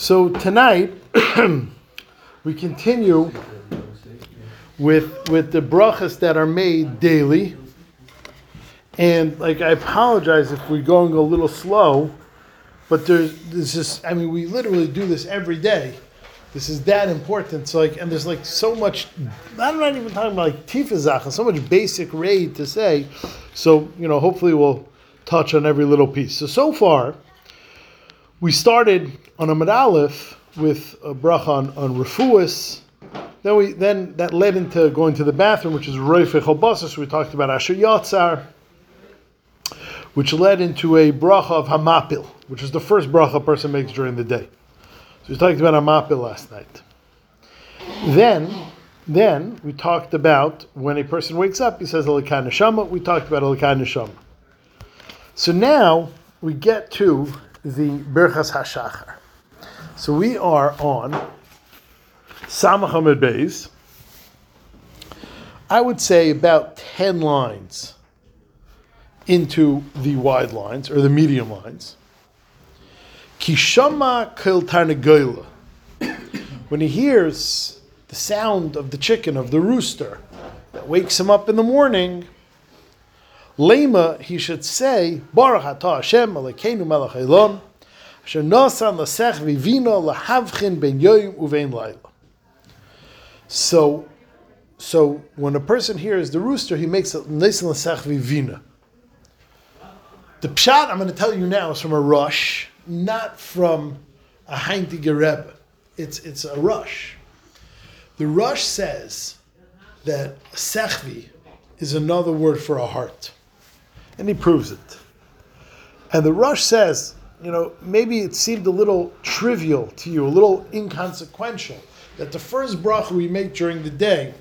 So tonight we continue with with the brachas that are made daily. And like I apologize if we're going a little slow, but there's there's just I mean we literally do this every day. This is that important. So like and there's like so much I'm not even talking about like tifazach, so much basic raid to say. So, you know, hopefully we'll touch on every little piece. So so far we started on a Aleph with a bracha on, on refuas. Then we then that led into going to the bathroom, which is roifech halbasis. We talked about asher yatzar, which led into a bracha of hamapil, which is the first bracha a person makes during the day. So we talked about hamapil last night. Then, then we talked about when a person wakes up, he says alikai neshama. We talked about alikai neshama. So now we get to the Berchas Hashachar. So we are on Samach Hamid Beis. I would say about 10 lines into the wide lines, or the medium lines. Kishama Kil Tarnagoyla. When he hears the sound of the chicken, of the rooster, that wakes him up in the morning, Lema, he should say, Baruch atah Hashem Elokeinu melech haolam, asher nasan lasech vivino lahavchin ben yoyim uvein laila. So, so when a person hears the rooster, he makes a nasan lasech vivina. The pshat I'm going to tell you now is from a Rosh, not from a heintige rebbe. It's it's a Rosh. The Rosh says that sechvi is another word for a heart and he proves it. And the Rosh says, you know, maybe it seemed a little trivial to you, a little inconsequential, that the first bracha we make during the day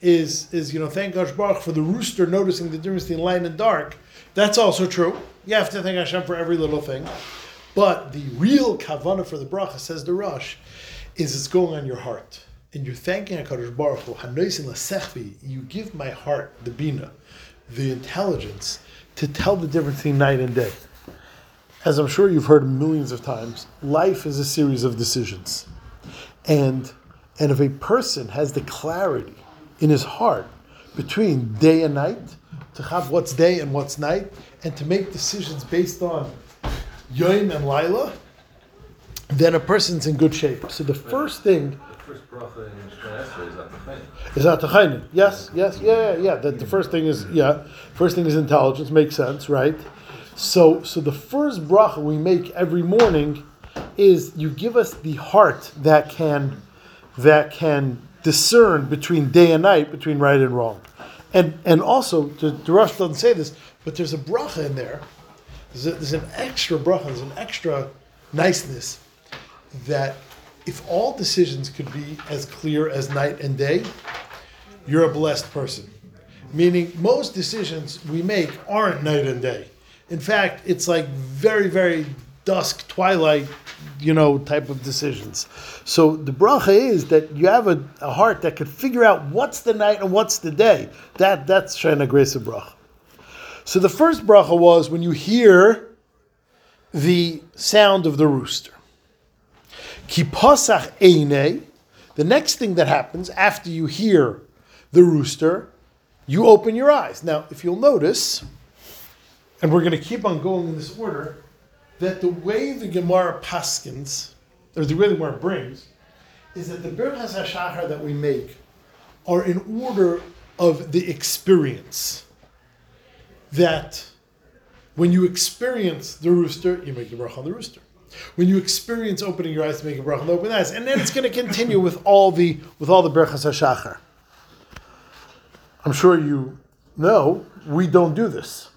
is, is you know, thank Gosh Baruch for the rooster noticing the difference between light and dark. That's also true. You have to thank Hashem for every little thing. But the real kavana for the bracha, says the Rosh, is it's going on your heart. And you're thanking HaKadosh Baruch Hu, you give my heart, the bina, the intelligence, to tell the difference between night and day. As I'm sure you've heard millions of times, life is a series of decisions. And, and if a person has the clarity in his heart between day and night, to have what's day and what's night, and to make decisions based on Yom and Laila, then a person's in good shape. So the first thing first bracha in is Atachayin. is Atachayin. Yes, yes, yeah, yeah, yeah. That the first thing is yeah. First thing is intelligence. Makes sense, right? So, so the first bracha we make every morning is you give us the heart that can that can discern between day and night, between right and wrong, and and also the, the Rosh doesn't say this, but there's a bracha in there. There's, a, there's an extra bracha. There's an extra niceness that if all decisions could be as clear as night and day, you're a blessed person. Meaning, most decisions we make aren't night and day. In fact, it's like very, very dusk, twilight, you know, type of decisions. So the bracha is that you have a, a heart that could figure out what's the night and what's the day. That that's Shana Grace of bracha. So the first bracha was when you hear the sound of the rooster. Kipasach eine. The next thing that happens after you hear the rooster, you open your eyes. Now, if you'll notice, and we're going to keep on going in this order, that the way the Gemara paskins, or the way the Gemara brings, is that the Birchas HaShachar that we make are in order of the experience. That when you experience the rooster, you make the bracha on the rooster when you experience opening your eyes to make a bracha, open eyes, and then it's going to continue with all the with all the berachas hashachar. I'm sure you know we don't do this.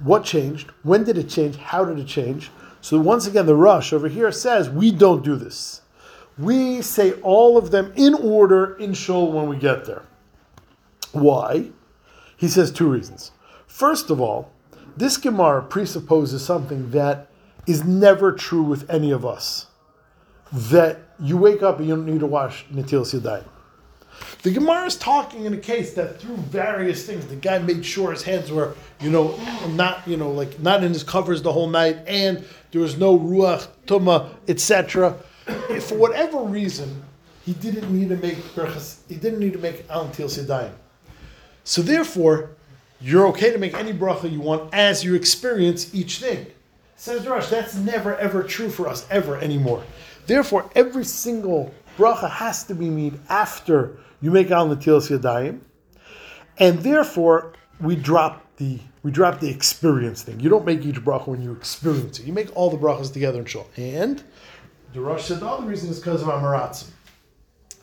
What changed? When did it change? How did it change? So once again, the Rosh over here says we don't do this. We say all of them in order in shul when we get there. Why? He says two reasons. First of all, this Gemara presupposes something that is never true with any of us. That you wake up and you don't need to wash Natil Yadayim. The Gemara is talking in a case that through various things, the guy made sure his hands were, you know, not, you know, like not in his covers the whole night, and there was no ruach, tuma, etc. for whatever reason he didn't need to make brachas, he didn't need to make al til sedayim. So therefore, you're okay to make any bracha you want as you experience each thing. Says Rosh, that's never ever true for us ever anymore. Therefore, every single bracha has to be made after you make al natil yadayim, and therefore we drop the we drop the experience thing. You don't make each bracha when you experience it. You make all the brachas together in shul. And the Rosh said the other reason is because of Amaratzim.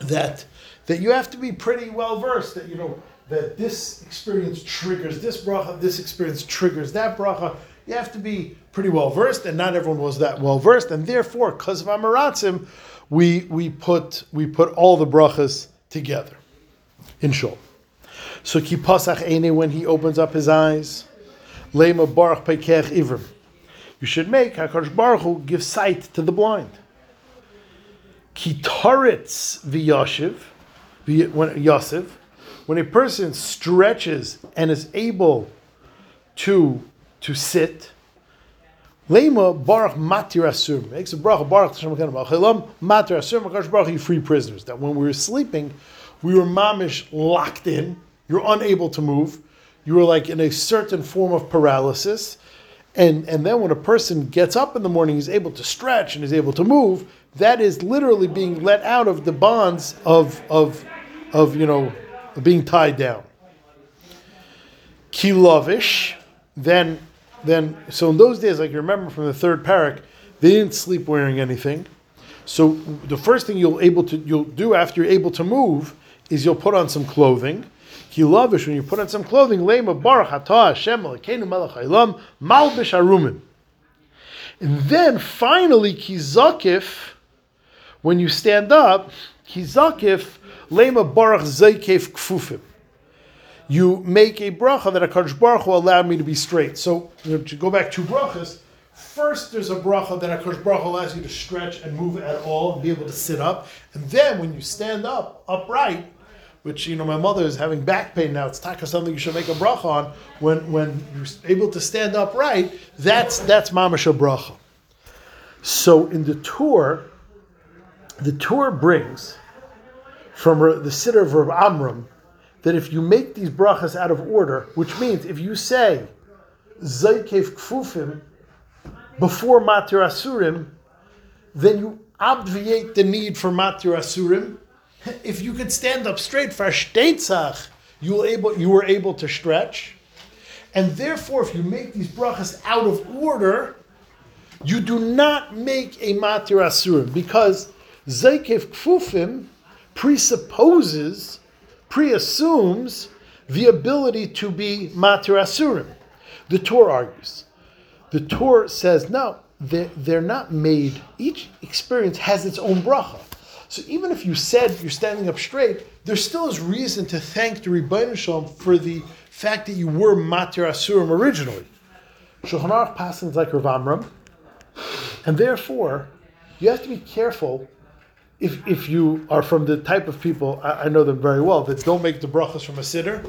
That that you have to be pretty well versed that you know that this experience triggers this bracha, this experience triggers that bracha. You have to be pretty well versed, and not everyone was that well versed, and therefore, because of Amaratzim, we we put we put all the brachas together in shul. So ki pasach when he opens up his eyes, lema baruch pekech ivrim. You should make Hakadosh Baruch Hu give sight to the blind. Ki taritz v'yashiv, Yosef, when a person stretches and is able to to sit. Lema baruch matir asur makes a bracha baruch Hashem matir asur makadosh baruch you free prisoners. That when we were sleeping, we were mamish locked in. You're unable to move. You were like in a certain form of paralysis. And, and then when a person gets up in the morning, he's able to stretch and is able to move. That is literally being let out of the bonds of, of, of you know, being tied down. Kilovish, then, then, so in those days, like you remember from the third parak, they didn't sleep wearing anything. So the first thing you'll able to you'll do after you're able to move is you'll put on some clothing. Kilavish, when you put on some clothing, lema baruch atah Hashem Elokeinu melech malbish. And then finally, kizakif, when you stand up, kizakif lema baruch zaykef kfufim. You make a bracha that a Kadosh Baruch Hu allowed me to be straight. So to go back to brachas, first there's a bracha that a Kadosh Baruch Hu allows you to stretch and move at all and be able to sit up, and then when you stand up upright, which you know my mother is having back pain now. It's taka something you should make a bracha on. When when you're able to stand upright, that's that's mamash a bracha. So in the Tur, the Tur brings from the sitter of Rav Amram that if you make these brachas out of order, which means if you say Zaykef Kfufim before Matir Asurim, then you obviate the need for Matir Asurim. If you could stand up straight for Shteitzach, you were able you were able to stretch. And therefore, if you make these brachas out of order, you do not make a Matir Asurim because Zaykef Kfufim presupposes, pre-assumes the ability to be Matir Asurim. The Torah argues. The Torah says, no, they're, they're not made, each experience has its own bracha. So even if you said you're standing up straight, there still is reason to thank the Rebbeinu Shalom for the fact that you were Matir Asurim originally. Shulchan Aruch passes like Rav Amram, and therefore you have to be careful if, if you are from the type of people, I, I know them very well, that don't make the brachas from a sitter,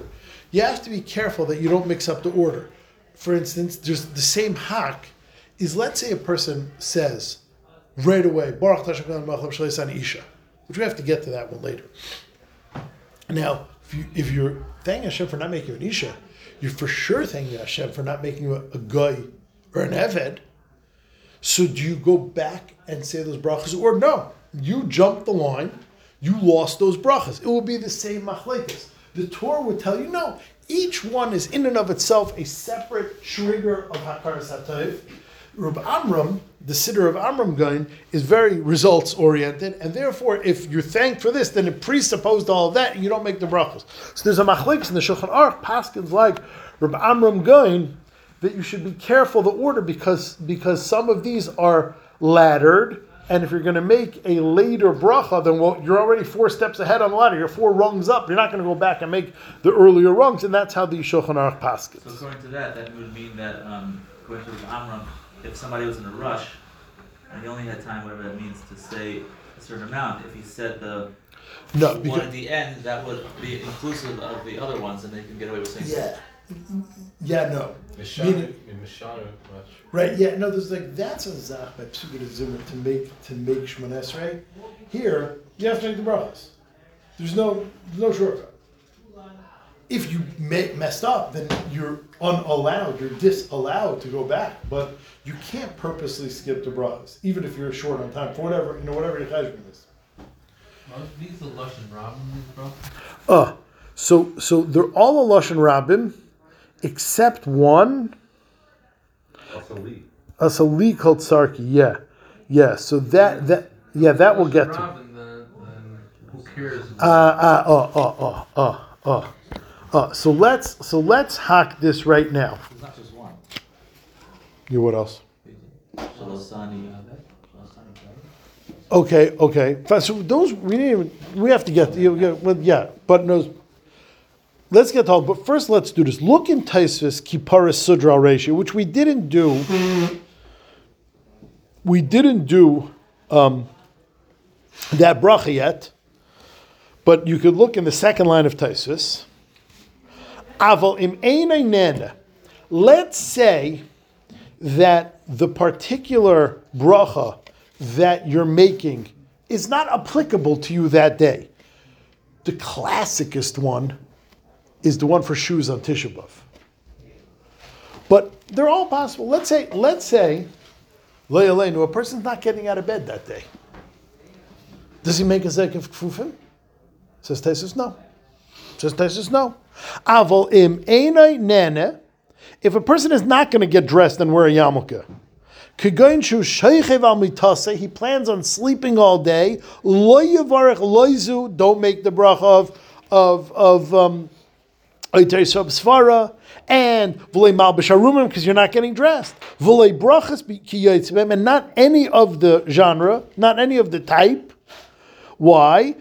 you have to be careful that you don't mix up the order. For instance, there's the same hack is let's say a person says right away, Baruch Isha, which we have to get to that one later. Now, if, you, if you're thanking Hashem for not making you an Isha, you're for sure thanking Hashem for not making you a, a guy or an Eved. So do you go back and say those brachas, or no? You jumped the line, you lost those brachas. It will be the same machlekes. The Torah would tell you no. Each one is in and of itself a separate trigger of hakaras hatayv. Reb Amram, the sitter of Amram Gaon, is very results oriented, and therefore, if you're thanked for this, then it presupposed all of that, and you don't make the brachas. So there's a machlekes in the Shulchan Aruch, Paskins like Reb Amram Gaon, that you should be careful the order because because some of these are laddered, and if you're going to make a later bracha, then well, you're already four steps ahead on the ladder. You're four rungs up. You're not going to go back and make the earlier rungs, and that's how the Shulchan Aruch paskins. So according to that, that would mean that um, according to Amram, if somebody was in a rush and he only had time, whatever that means, to say a certain amount, if he said the No, one because at the end, that would be inclusive of the other ones, and they can get away with saying. Yeah. Yeah, no. Mishanu, Mishanu, much. Right, yeah, no, there's like that's a zach by Psuga Zimmer to make to make Shemon Esrei. Here, you have to make the brachas. There's no no shortcut. If you ma- messed up, then you're unallowed, you're disallowed to go back. But you can't purposely skip the brachas, even if you're short on time for whatever you know whatever your cheshbon is. Are these the Lush and Robin, bro? Uh, so so they're all a lashon rabbim, except one. Also a Lee called Sarki. Yeah, yeah. So that that yeah that we'll get to. Robin, then, then who cares? Uh, uh, uh, uh, uh, uh, uh, uh. So let's so let's hack this right now. It's not just one. You what else? Okay, okay. So those we need. even- We have to get. You get well, yeah, but no. Let's get to all. But first, let's do this. Look in Taisvis Kipparis Sudra ratio, which we didn't do. We didn't do um, that bracha yet, but you could look in the second line of Taisvis. Aval im. Let's say that the particular bracha that you're making is not applicable to you that day. The classicest one is the one for shoes on Tisha B'Av. But they're all possible. Let's say, let's say, Le'aleinu, a person's not getting out of bed that day. Does he make a zek of kfufim? Says Tesis, no. Says Tesis, no. Aval im einay nene. If a person is not going to get dressed and wear a yarmulke, he plans on sleeping all day. Don't make the bracha of of of um, and because you're not getting dressed. And not any of the genre, not any of the type. Why?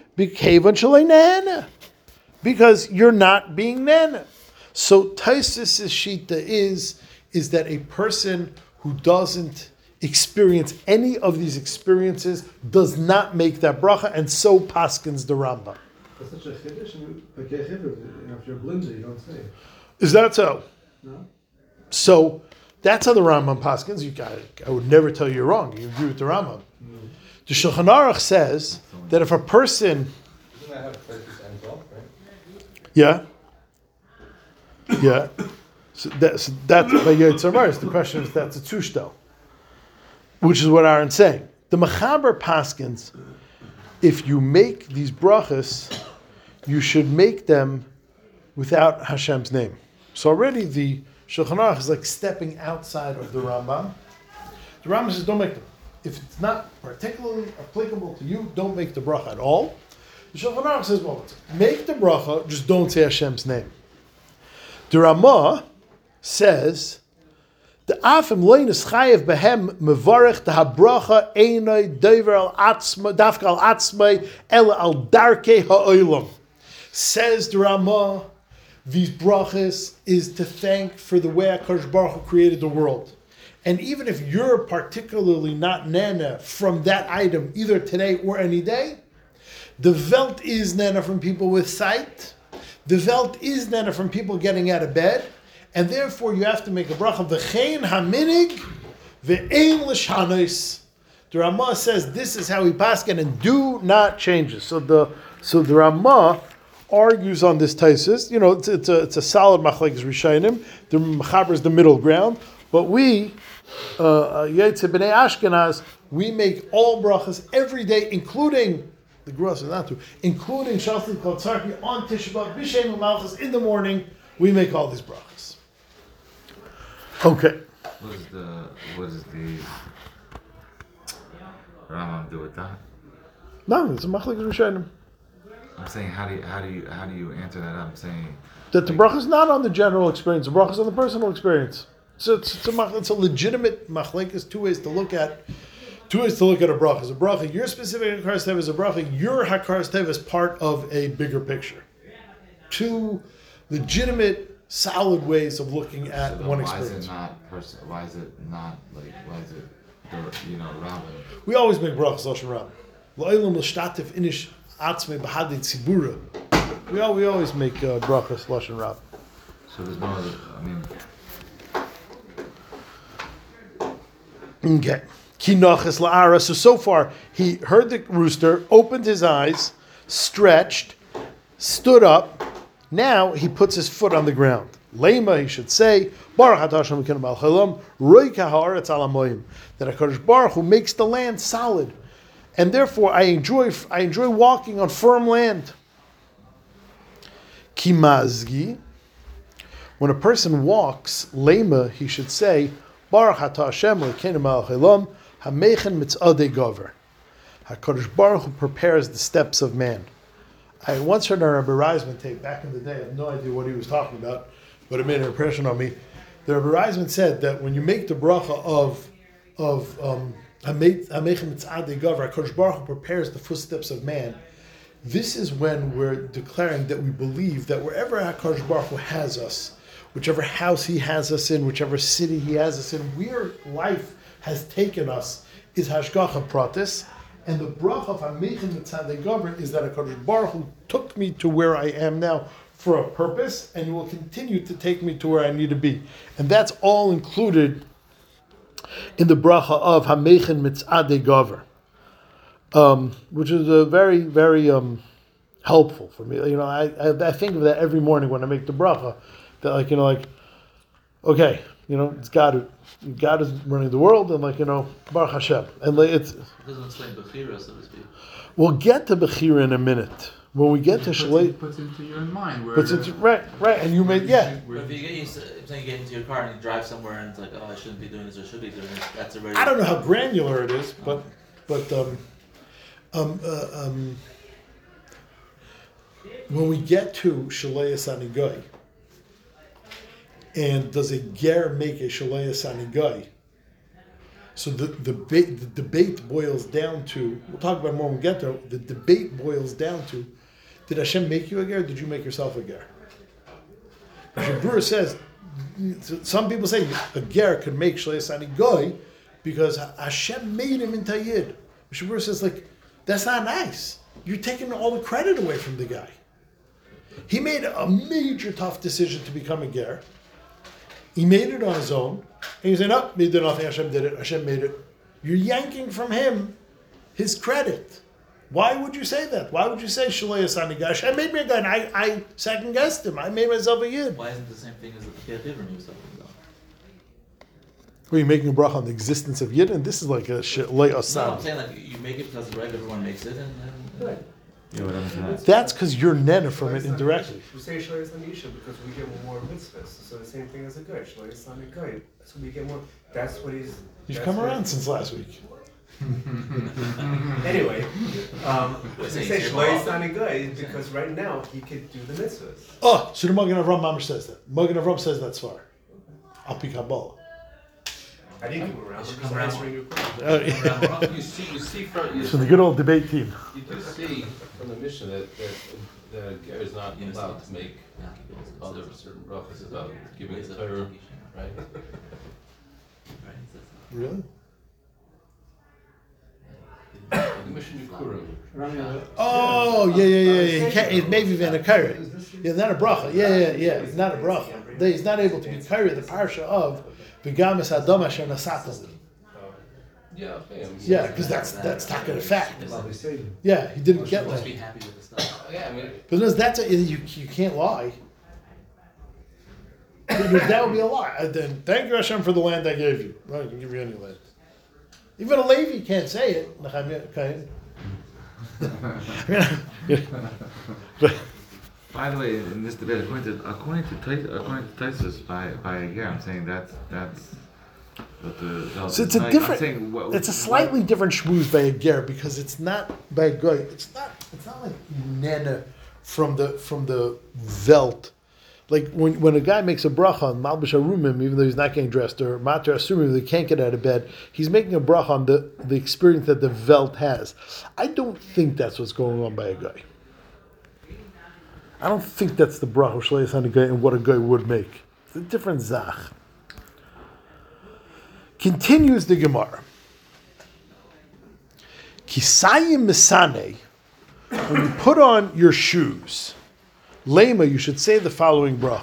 Because you're not being nana. So Taisis' shita is, is that a person who doesn't experience any of these experiences does not make that bracha, and so paskins the Rambam. That's such a chiddush. and Like a chiddush, if you're blinder, you don't say. Is that so? No. So that's how the Rambam paskins. You got it. I would never tell you you're wrong. You agree with the Rambam. The Shulchan Aruch says that if a person, Doesn't that have places and well, right? yeah, yeah, so that's that's by Yitzhar Maris. The question is that's a tushtel, which is what Aaron's saying. The Mechaber paskins, if you make these brachas, you should make them without Hashem's name. So already the Shulchan Aruch is like stepping outside of the Rambam. The Rambam says, don't make them. If it's not particularly applicable to you, don't make the bracha at all. The Shulchan Aruch says, well, make the bracha, just don't say Hashem's name. The Ramah says, the afim loinus chayev behem mevarech the habracha einay dover al atzma dafka al atzmai el al darke ha'olam. Says the Ramah, these brachas is to thank for the way HaKadosh Baruch Hu created the world. And even if you're particularly not nana from that item, either today or any day, the Welt is nana from people with sight. The Welt is nana from people getting out of bed. And therefore you have to make a bracha. V'chein haminig ve'ein l'shanos. The Ramah says this is how he paskin and do not change it. So the so the Ramah argues on this thesis. You know, it's, it's a it's a solid machlekes rishayim. The Mechaber is the middle ground, but we uh, Yetze B'nai Ashkenaz, we make all brachas every day, including the gross is not to, including Shasli Kol Tzarki on Tisha B'Av, B'Shem Malchus in the morning. We make all these brachas. Okay. What is the what is the Rambam do with that? No, it's a machlekes rishayim. I'm saying how do you how do you how do you answer that? I'm saying That the bracha is not on the general experience. The bracha is on the personal experience. So it's, it's, a, it's a legitimate machlekes. Two ways to look at. Two ways to look at a bracha. As a bracha, your specific hakaras teva is a bracha. Your hakaras teva is part of a bigger picture. Two legitimate, solid ways of looking at one why experience. is it not person? Why is it not like why is it the you know Rambam? We always make brachas lashon rab. Lo'ilam l'shtatif inish atzme b'hadei tzibura. We all, we always make uh, brachas lashon rab. So there's no other, I mean, Okay. Kinachas la'ara. So so far he heard the rooster, opened his eyes, stretched, stood up. Now he puts his foot on the ground. Lema, he should say, Baruch Hashem Elokeinu melech haolam, roi kahaaretz ala. That Hakadosh Baruch who makes the land solid, and therefore I enjoy I enjoy walking on firm land. Kimazgi. When a person walks, lema, he should say, Baruch atah Hashem Elokeinu melech haolam, hamechen mitzadei gover. Hakadosh Baruch who prepares the steps of man. I once heard a Rabbi Reisman tape back in the day. I have no idea what he was talking about, but it made an impression on me. The Rabbi Reisman said that when you make the bracha of of um, Baruch Hu prepares the footsteps of man. This is when we're declaring that we believe that wherever Hakadosh Baruch Hu has us, whichever house He has us in, whichever city He has us in, where life has taken us, is Hashgacha Pratis. And the bracha of Hamechem Mitzadei Gavra is that Hakadosh Baruch Hu took me to where I am now for a purpose, and will continue to take me to where I need to be. And that's all included in the bracha of Hamechen Mitzadei Gover, um, which is a very, very um, helpful for me. You know, I, I, I think of that every morning when I make the bracha, that like, you know, like, okay, you know, it's God, who- God is running the world, and like, you know, Baruch Hashem. And like, it's, It doesn't explain Bechira, so to speak. we'll get to Bechira in a minute. When we get to puts, Shalei, it, puts into your mind where but it's, right, right, and you made, yeah. But if you get used to, if you get into your car and you drive somewhere and it's like, oh, I shouldn't be doing this or should be doing this, that's already. I don't know how granular it is, but but um, um, uh, um, when we get to Shaleya Sanigai, and does a ger make a Shaleya Sanigai? So the, the, debate, the debate boils down to, we'll talk about more when we get there, the debate boils down to, did Hashem make you a ger, did you make yourself a ger? Brewer says, some people say a ger could make Shleisani goy because Hashem made him into yid. Mishabur says like that's not nice. You're taking all the credit away from the guy. He made a major tough decision to become a ger. He made it on his own, and you say no, he did oh, nothing. Hashem did it. Hashem made it. You're yanking from him his credit. Why would you say that? Why would you say Shalei Asani Gash? I made me a guy, and I, I second guessed him. I made myself a yid. Why isn't it the same thing as the Pekeh Ivrim yourself? Well, you're making a bracha on the existence of Yid, and this is like a shit lay No, I'm saying like you make it because right, everyone makes it, and, and you know what I'm saying? That's because you're nena from it indirectly. We say Shlois Isha because we get more mitzvahs. So the same thing as a guy. Shlois guy. So we get more. That's what he's. You've come what- around since last week. Anyway, um, we saying say he's here more Shlois often. guy because right now he could do the mitzvahs. Oh, so the Magen Avram Mamash says that. Magen Avram says that's far. Al Pi Kabbalah. I didn't come around. I'm just come around answering your question. Oh, yeah. Well, you see, you see from, you, So the good old debate team. you do see from the mission that, that the ger is not Yes, allowed to make yeah, he goes and other certain brachas about giving He's a a Torah, right? right? He. Really? The mission Yikurim. Oh, yeah, yeah, yeah, yeah. He can't, it may be a Kairi. Yeah, not a bracha. Yeah, yeah, yeah. It's not a bracha. He's not able to be Kairi, the parsha of Vigamis Adam Asher Nasatal. Yeah, okay. I'm- Yeah, because that's that's talking a fact. Probably say them. Yeah, he didn't get Must that. be happy with the stuff. Oh, yeah, I mean, But no, that's a, you, you can't lie. Because that would be a lie. Then thank you Hashem for the land I gave you. Well, I can give you any land. Even a Levi can't say it. Okay. but By the way, in this debate, according to according to according to by by again, I'm saying that's that's. The, the so it's a like, different. saying, what- it's a slightly different shmooze by a ger because it's not by a guy. It's not. It's not like nana from the from the velt. Like when, when a guy makes a bracha on Malbish Arumim, even though he's not getting dressed, or Mater Asumim, they can't get out of bed, he's making a bracha on the, the experience that the Velt has. I don't think that's what's going on by a guy. I don't think that's the bracha shleis on a guy and what a guy would make. It's a different zach. Continues the Gemara. Kisayim misane, when you put on your shoes, Lema, you should say the following bracha.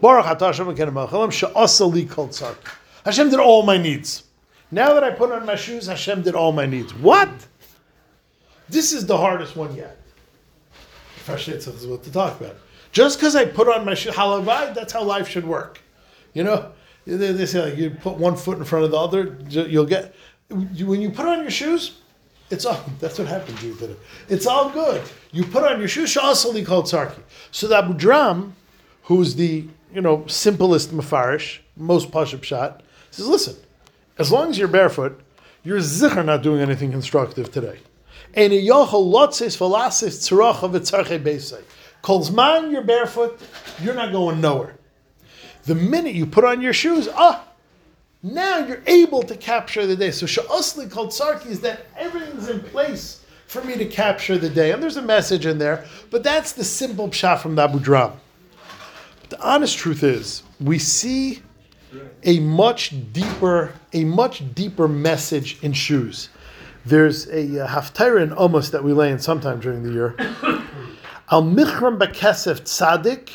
Baruch Hashem Elokeinu melech haolam she'asa li kol tzarki. Hashem did all my needs. Now that I put on my shoes, Hashem did all my needs. What? This is the hardest one yet. Fashitzach is what to talk about. Just because I put on my halavai, that's how life should work. You know, they, they say like you put one foot in front of the other, you'll get. When you put on your shoes, it's all. That's what happened to you today. It's all good. You put on your shoes, shasali called sarki. So the Abu Dram, who's the you know simplest mafarish, most pashup shot, says, listen, as long as you're barefoot, you're zikr not doing anything constructive today. And Kolzman, you're barefoot, you're not going nowhere. The minute you put on your shoes, ah, now you're able to capture the day. So sha'asli called sarki is that everything's in place for me to capture the day. And there's a message in there, but that's the simple pshat from the Abu Dram. But the honest truth is, we see a much deeper, a much deeper message in shoes. There's a uh, haftarah in Amos that we lay in sometime during the year. Al michram bekesef tzadik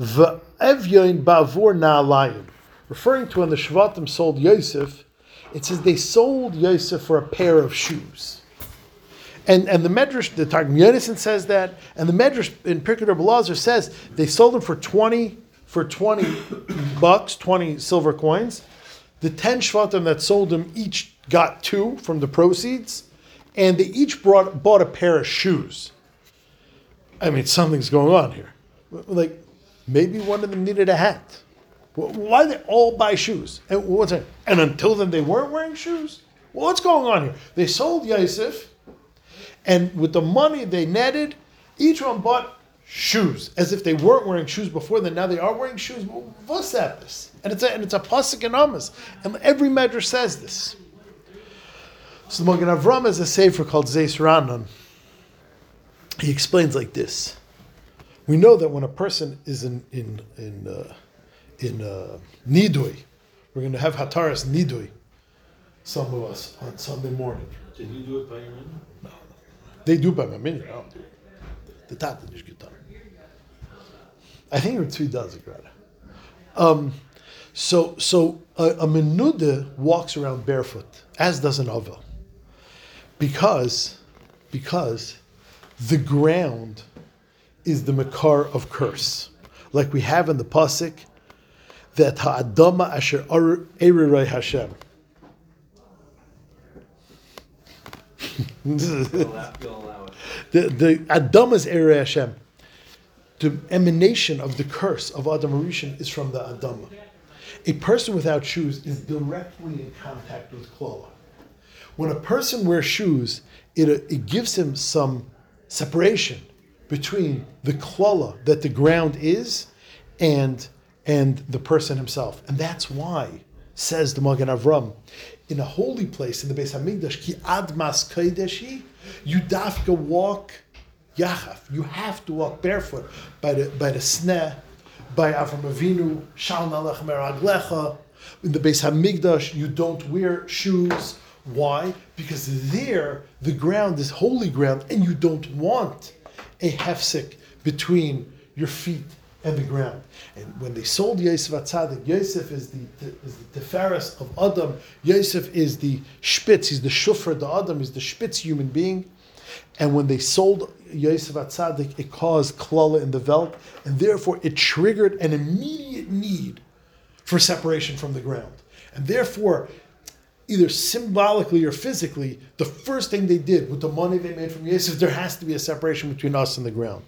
v'evyoin ba'avur na'alayim. Referring to when the Shvatim sold Yosef, it says they sold Yosef for a pair of shoes. And and the Medrash, the Targum Yonason says that, and the Medrash in Pirkei Belazar says they sold him for twenty for twenty bucks, twenty silver coins. The ten Shvatim that sold him each got two from the proceeds, and they each brought bought a pair of shoes. I mean, something's going on here. Like maybe one of them needed a hat. Wh- Why they all buy shoes? And what's it? And until then, they weren't wearing shoes. Well, what's going on here? They sold Yosef, and with the money they netted, each one bought shoes, as if they weren't wearing shoes before. Then now they are wearing shoes. What's that? This and it's a and it's a pasuk in Amos, and every medrash says this. So the Magen Avram has a sefer called Zeis Ranan. He explains like this. We know that when a person is in in in uh, in uh, Nidui, we're going to have Hataras Nidui. Some of us on Sunday morning. Did you do it by your own? They do by my minute. I don't do it. The Tata is good I think Ritzvi does it, rather. Um, so, so a, a menuda walks around barefoot, as does an ovel, because, because the ground is the makar of curse, like we have in the pasuk that ha'adama asher erirai Hashem. The the Adam is Ere Hashem. The emanation of the curse of Adam Rishon is from the Adama. A person without shoes is directly in contact with Klola. When a person wears shoes, it, uh, it gives him some separation between the Klola that the ground is and, and the person himself. And that's why, says the Magen Avram, in a holy place, in the Beis Hamikdash, ki admas kodeshi, you dafka walk yachaf. You have to walk barefoot by the by the sneh, by Avram Avinu, shal nalech meraglecha. In the Beis Hamikdash, you don't wear shoes. Why? Because there the ground is holy ground, and you don't want a hefsek between your feet and the ground. And when they sold Yosef Atzadik, Yosef is the, is the Tiferes of Adam. Yosef is the Spitz, he's the Shufra, the Adam, he's the Spitz human being. And when they sold Yosef Atzadik, it caused klala in the Welt, and therefore it triggered an immediate need for separation from the ground. And therefore, either symbolically or physically, the first thing they did with the money they made from Yosef, there has to be a separation between us and the ground.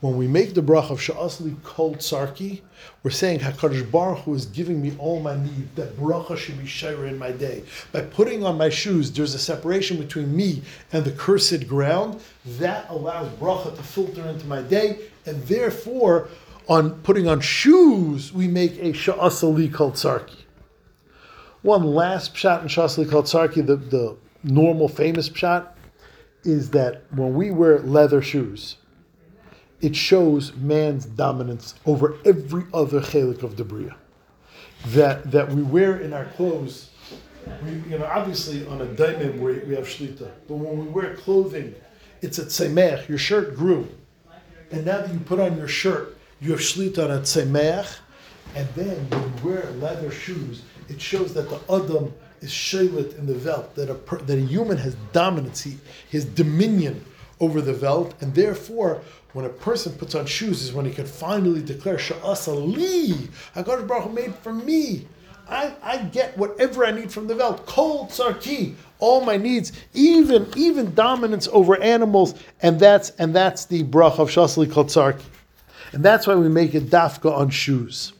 When we make the bracha of Sha'asli Kol Tsarki, we're saying HaKadosh Baruch Hu is giving me all my need. That bracha should be shire in my day. By putting on my shoes, there's a separation between me and the cursed ground. That allows bracha to filter into my day, and therefore, on putting on shoes, we make a Sha'asli Kol Tsarki. One last pshat in Sha'asli Kol Tsarki, the, the normal famous pshat, is that when we wear leather shoes, it shows man's dominance over every other chelik of the bria. That that we wear in our clothes, we, you know, obviously on a diamond we, we have shlita, but when we wear clothing, it's a tzemech. Your shirt grew, and now that you put on your shirt, you have shlita on a tzemeach, and then when you wear leather shoes, it shows that the adam is shaylit in the velt, that a per, that a human has dominance, his dominion over the velt, and therefore, when a person puts on shoes, is when he can finally declare Sha'asa li, Hakadosh Baruch Hu made for me. I, I get whatever I need from the veld. Kol tsarki, all my needs, even even dominance over animals, and that's and that's the brach of shasli kol tsarki, and that's why we make it dafka on shoes.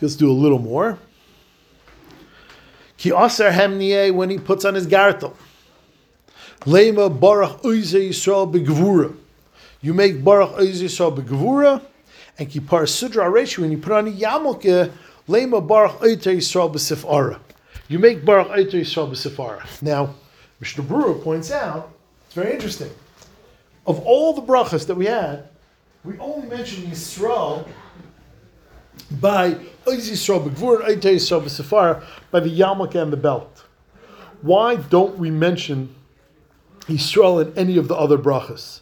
Let's do a little more. Ki aser when he puts on his gartel. Lema barach oize Yisrael begvura. You make barach oize Yisrael begvura, and kipar sudra areshi when you put on a yamoke. Lema barach oize Yisrael besifara. You make barach oize Yisrael besifara. Now, Mishnah Brura points out it's very interesting. Of all the brachas that we had, we only mentioned Yisrael by By the yamoke and the belt. Why don't we mention Yisrael in any of the other brachas.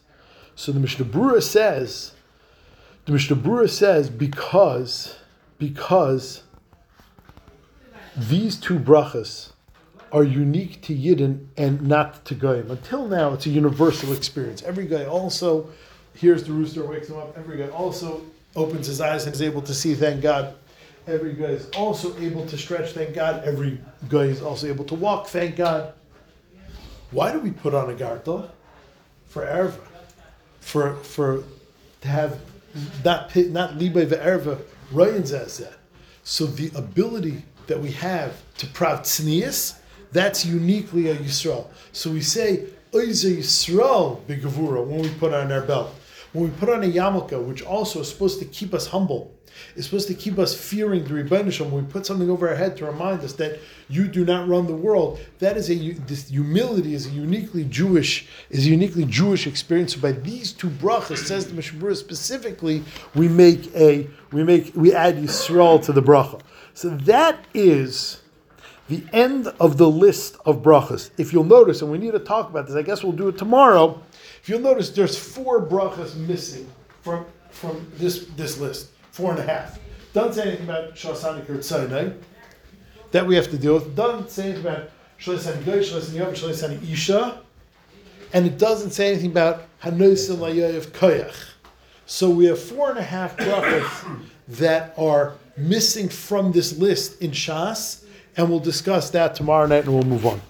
So the Mishnah Brura says, the Mishnah Brura says because because these two brachas are unique to Yidden and not to Goyim. Until now, it's a universal experience. Every guy also hears the rooster, wakes him up. Every guy also opens his eyes and is able to see, thank God. Every guy is also able to stretch, thank God. Every guy is also able to walk, thank God. Why do we put on a gartel? For erva, for for to have not not libay ve'erva ryan. So the ability that we have to prav tznius, that's uniquely a Yisrael. So we say oize Yisrael begavura when we put on our belt. When we put on a yarmulke, which also is supposed to keep us humble, is supposed to keep us fearing the Rebbeinu. When we put something over our head to remind us that you do not run the world, that is a this humility is a uniquely Jewish is a uniquely Jewish experience. So by these two brachas, says the Mishnah specifically, we make a we make we add Yisrael to the bracha. So that is the end of the list of brachas. If you'll notice, and we need to talk about this, I guess we'll do it tomorrow. If you'll notice, there's four brachas missing from from this this list four and a half. Doesn't say anything about Shasani Kurtsainai that we have to deal with. Doesn't say anything about Shalisani Goy, Shalisani Yom, Shalisani Isha. And it doesn't say anything about Hanosim Layoyev Koyach. So we have four and a half brachas that are missing from this list in Shas, and we'll discuss that tomorrow night and we'll move on.